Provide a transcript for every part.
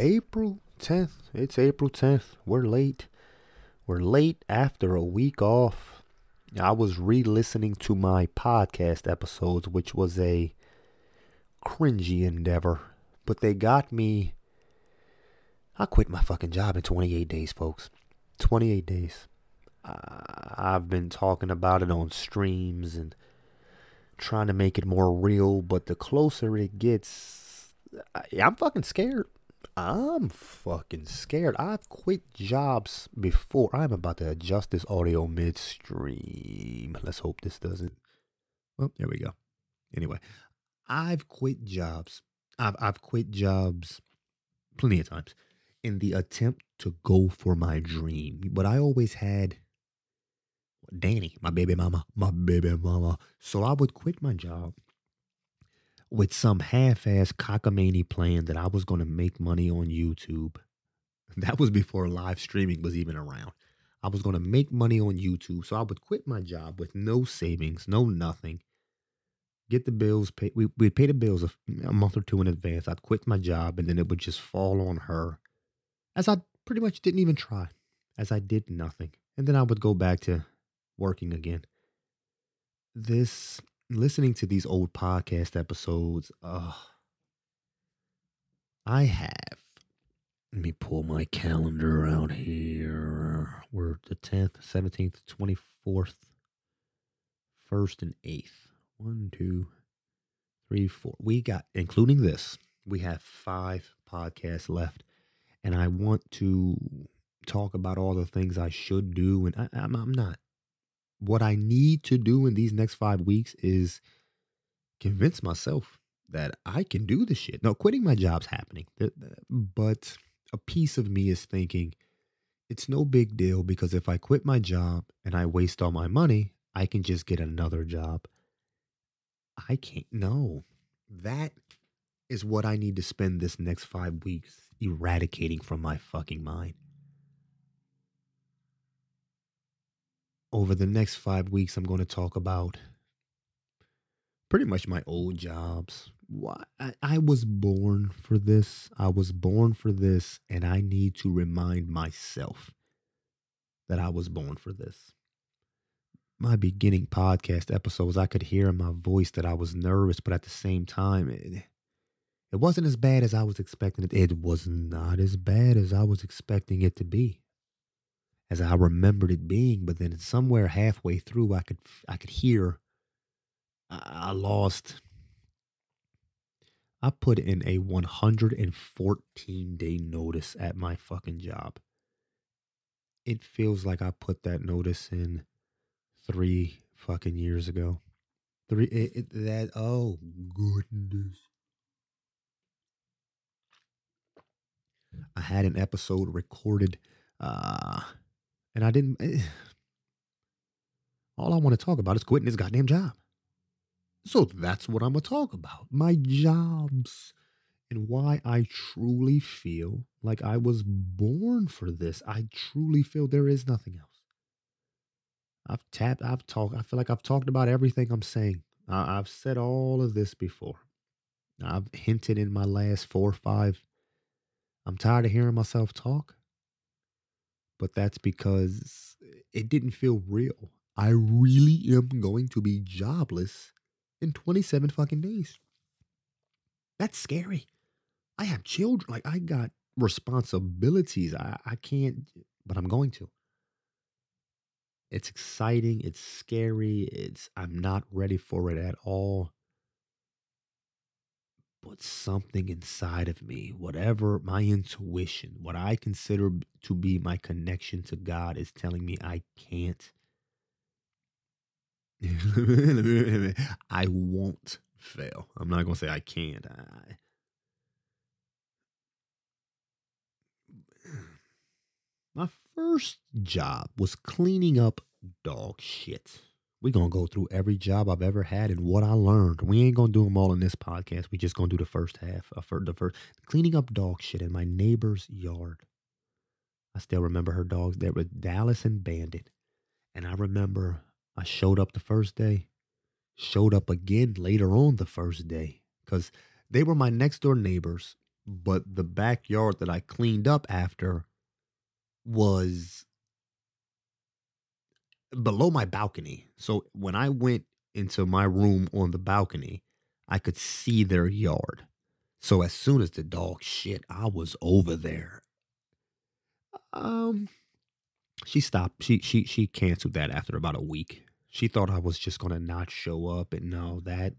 10th. It's April 10th. We're late. We're late after a week off. I was re listening to my podcast episodes, which was a cringy endeavor, but they got me. I quit my fucking job in 28 days, folks. 28 days. I've been talking about it on streams and trying to make it more real, but the closer it gets, I'm fucking scared. I'm fucking scared. I've quit jobs before. I'm about to adjust this audio midstream. Let's hope this doesn't. Well, there we go. Anyway, I've quit jobs. I've I've quit jobs plenty of times in the attempt to go for my dream. But I always had Danny, my baby mama, my baby mama. So I would quit my job with some half-ass cockamamie plan that I was going to make money on YouTube. That was before live streaming was even around. I was going to make money on YouTube, so I would quit my job with no savings, no nothing. Get the bills paid. We, we'd pay the bills a, a month or two in advance. I'd quit my job, and then it would just fall on her, as I pretty much didn't even try, as I did nothing. And then I would go back to working again. This listening to these old podcast episodes, uh, I have. Let me pull my calendar out here. We're the 10th, 17th, 24th, 1st, and 8th. One, two, three, four. We got, including this, we have five podcasts left. And I want to talk about all the things I should do. And I, I'm, I'm not what I need to do in these next five weeks is convince myself that I can do the shit. No, quitting my job's happening, but a piece of me is thinking it's no big deal because if I quit my job and I waste all my money, I can just get another job. I can't. No, that is what I need to spend this next five weeks eradicating from my fucking mind. Over the next five weeks, I'm going to talk about pretty much my old jobs. Why I, I was born for this. I was born for this, and I need to remind myself that I was born for this. My beginning podcast episodes, I could hear in my voice that I was nervous, but at the same time, it, it wasn't as bad as I was expecting it. It was not as bad as I was expecting it to be as I remembered it being. But then somewhere halfway through, I could I could hear I lost. I put in a 114 day notice at my fucking job. It feels like I put that notice in three fucking years ago. Three it, it, that oh goodness. I had an episode recorded uh and I didn't. Eh, all I want to talk about is quitting this goddamn job. So that's what I'm going to talk about my jobs and why I truly feel like I was born for this. I truly feel there is nothing else. I've tapped, I've talked, I feel like I've talked about everything I'm saying. I, I've said all of this before. I've hinted in my last four or five. I'm tired of hearing myself talk but that's because it didn't feel real. I really am going to be jobless in 27 fucking days. That's scary. I have children. Like, I got responsibilities. I, I can't, but I'm going to. It's exciting. It's scary. It's, I'm not ready for it at all but something inside of me, whatever my intuition, what I consider to be my connection to God, is telling me I can't. I won't fail. I'm not going to say I can't. I, my first job was cleaning up dog shit. We're going to go through every job I've ever had and what I learned. We ain't going to do them all in this podcast. We just going to do the first half, uh, for the first cleaning up dog shit in my neighbor's yard. I still remember her dogs. There were Dallas and Bandit. And I remember I showed up the first day, showed up again later on the first day because they were my next door neighbors. but the backyard that I cleaned up after was below my balcony. So when I went into my room on the balcony, I could see their yard. So as soon as the dog shit, I was over there. Um she stopped. She she she canceled that after about a week. She thought I was just going to not show up and no that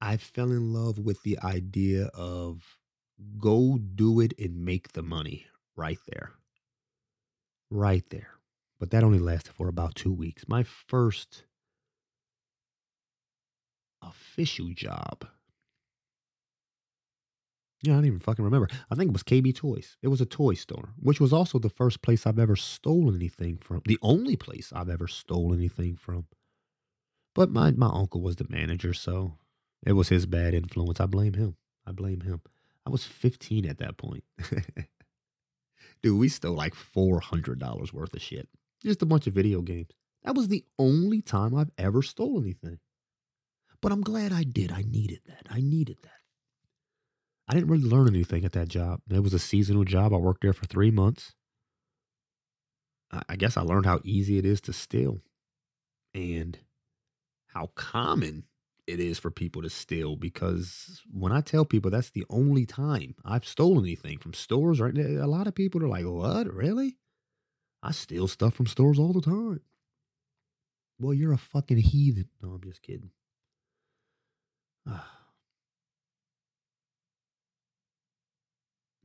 I fell in love with the idea of go do it and make the money right there. Right there. But that only lasted for about 2 weeks. My first official job yeah, I don't even fucking remember. I think it was KB Toys. It was a toy store, which was also the first place I've ever stolen anything from. The only place I've ever stolen anything from. But my my uncle was the manager, so it was his bad influence. I blame him. I blame him. I was 15 at that point. Dude, we stole like $400 worth of shit. Just a bunch of video games. That was the only time I've ever stolen anything. But I'm glad I did. I needed that. I needed that. I didn't really learn anything at that job. It was a seasonal job. I worked there for three months. I guess I learned how easy it is to steal and how common it is for people to steal because when I tell people that's the only time I've stolen anything from stores, right? A lot of people are like, What? Really? I steal stuff from stores all the time. Well, you're a fucking heathen. No, I'm just kidding.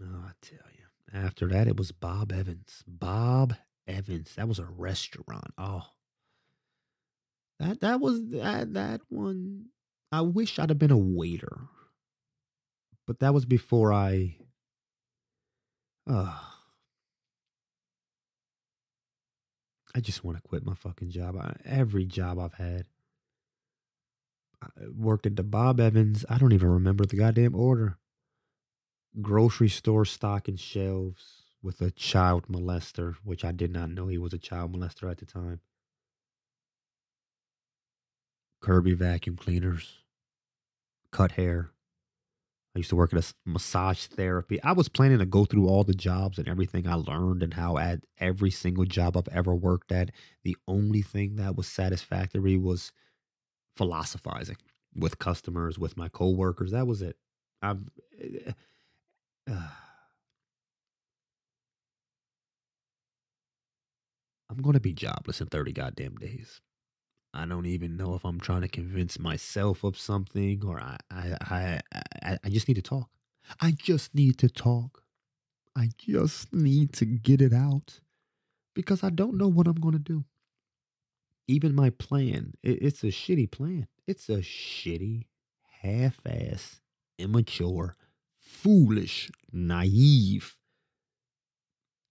Oh, I tell you. After that, it was Bob Evans. Bob Evans. That was a restaurant. Oh, that that was that that one. I wish I'd have been a waiter, but that was before I. Uh, I just want to quit my fucking job. I, every job I've had. I worked at the Bob Evans. I don't even remember the goddamn order grocery store stocking shelves with a child molester, which I did not know he was a child molester at the time. Kirby vacuum cleaners, cut hair. I used to work at a massage therapy. I was planning to go through all the jobs and everything I learned and how at every single job I've ever worked at, the only thing that was satisfactory was philosophizing with customers, with my coworkers. That was it. I've eh, I'm going to be jobless in 30 goddamn days. I don't even know if I'm trying to convince myself of something or I, I, I, I, just need to talk. I just need to talk. I just need to get it out because I don't know what I'm going to do. Even my plan, it, it's a shitty plan. It's a shitty, half ass, immature, foolish, naive,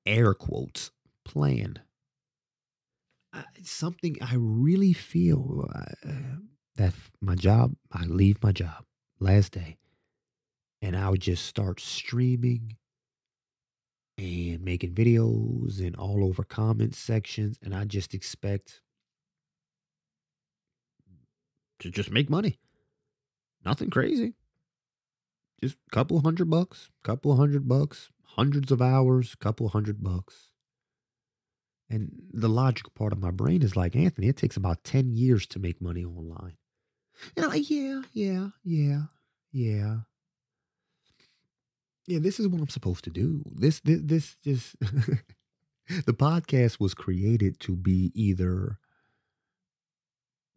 air quotes, plan. Something I really feel uh, that my job, I leave my job last day and I would just start streaming and making videos and all over comment sections. And I just expect to just make money. Nothing crazy just a couple hundred bucks, couple hundred bucks, hundreds of hours, couple hundred bucks. And the logical part of my brain is like, Anthony, it takes about 10 years to make money online. And I'm like, yeah, yeah, yeah, yeah. Yeah, this is what I'm supposed to do. This, this, this just, the podcast was created to be either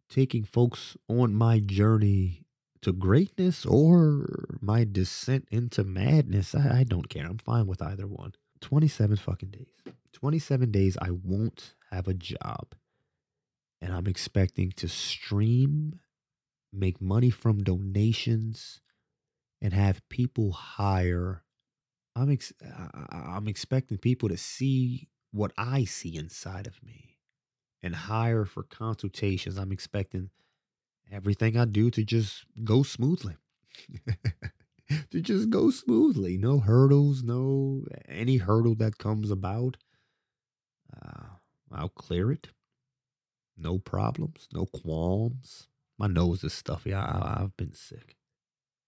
taking folks on my journey to greatness or my descent into madness. I, I don't care. I'm fine with either one. 27 fucking days. 27 days I won't have a job. And I'm expecting to stream, make money from donations, and have people hire. I'm ex- I'm expecting people to see what I see inside of me and hire for consultations. I'm expecting everything I do to just go smoothly. to just go smoothly. No hurdles, no any hurdle that comes about. Uh, I'll clear it. No problems, no qualms. My nose is stuffy. I, have been sick.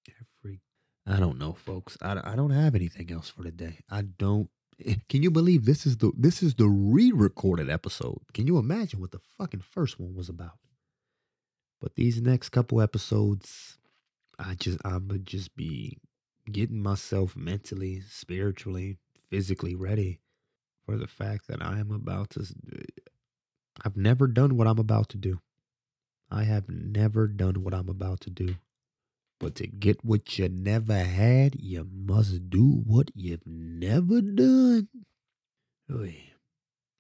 Every I don't know, folks. I, I don't have anything else for today. I don't. eh, Can you believe this is the this is the re-recorded episode? Can you imagine what the fucking first one was about? But these next couple episodes, I just I'm gonna just be getting myself mentally, spiritually, physically ready for the fact that I am about to. Uh, I've never done what I'm about to do. I have never done what I'm about to do. But to get what you never had, you must do what you've never done.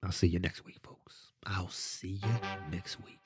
I'll see you next week, folks. I'll see you next week.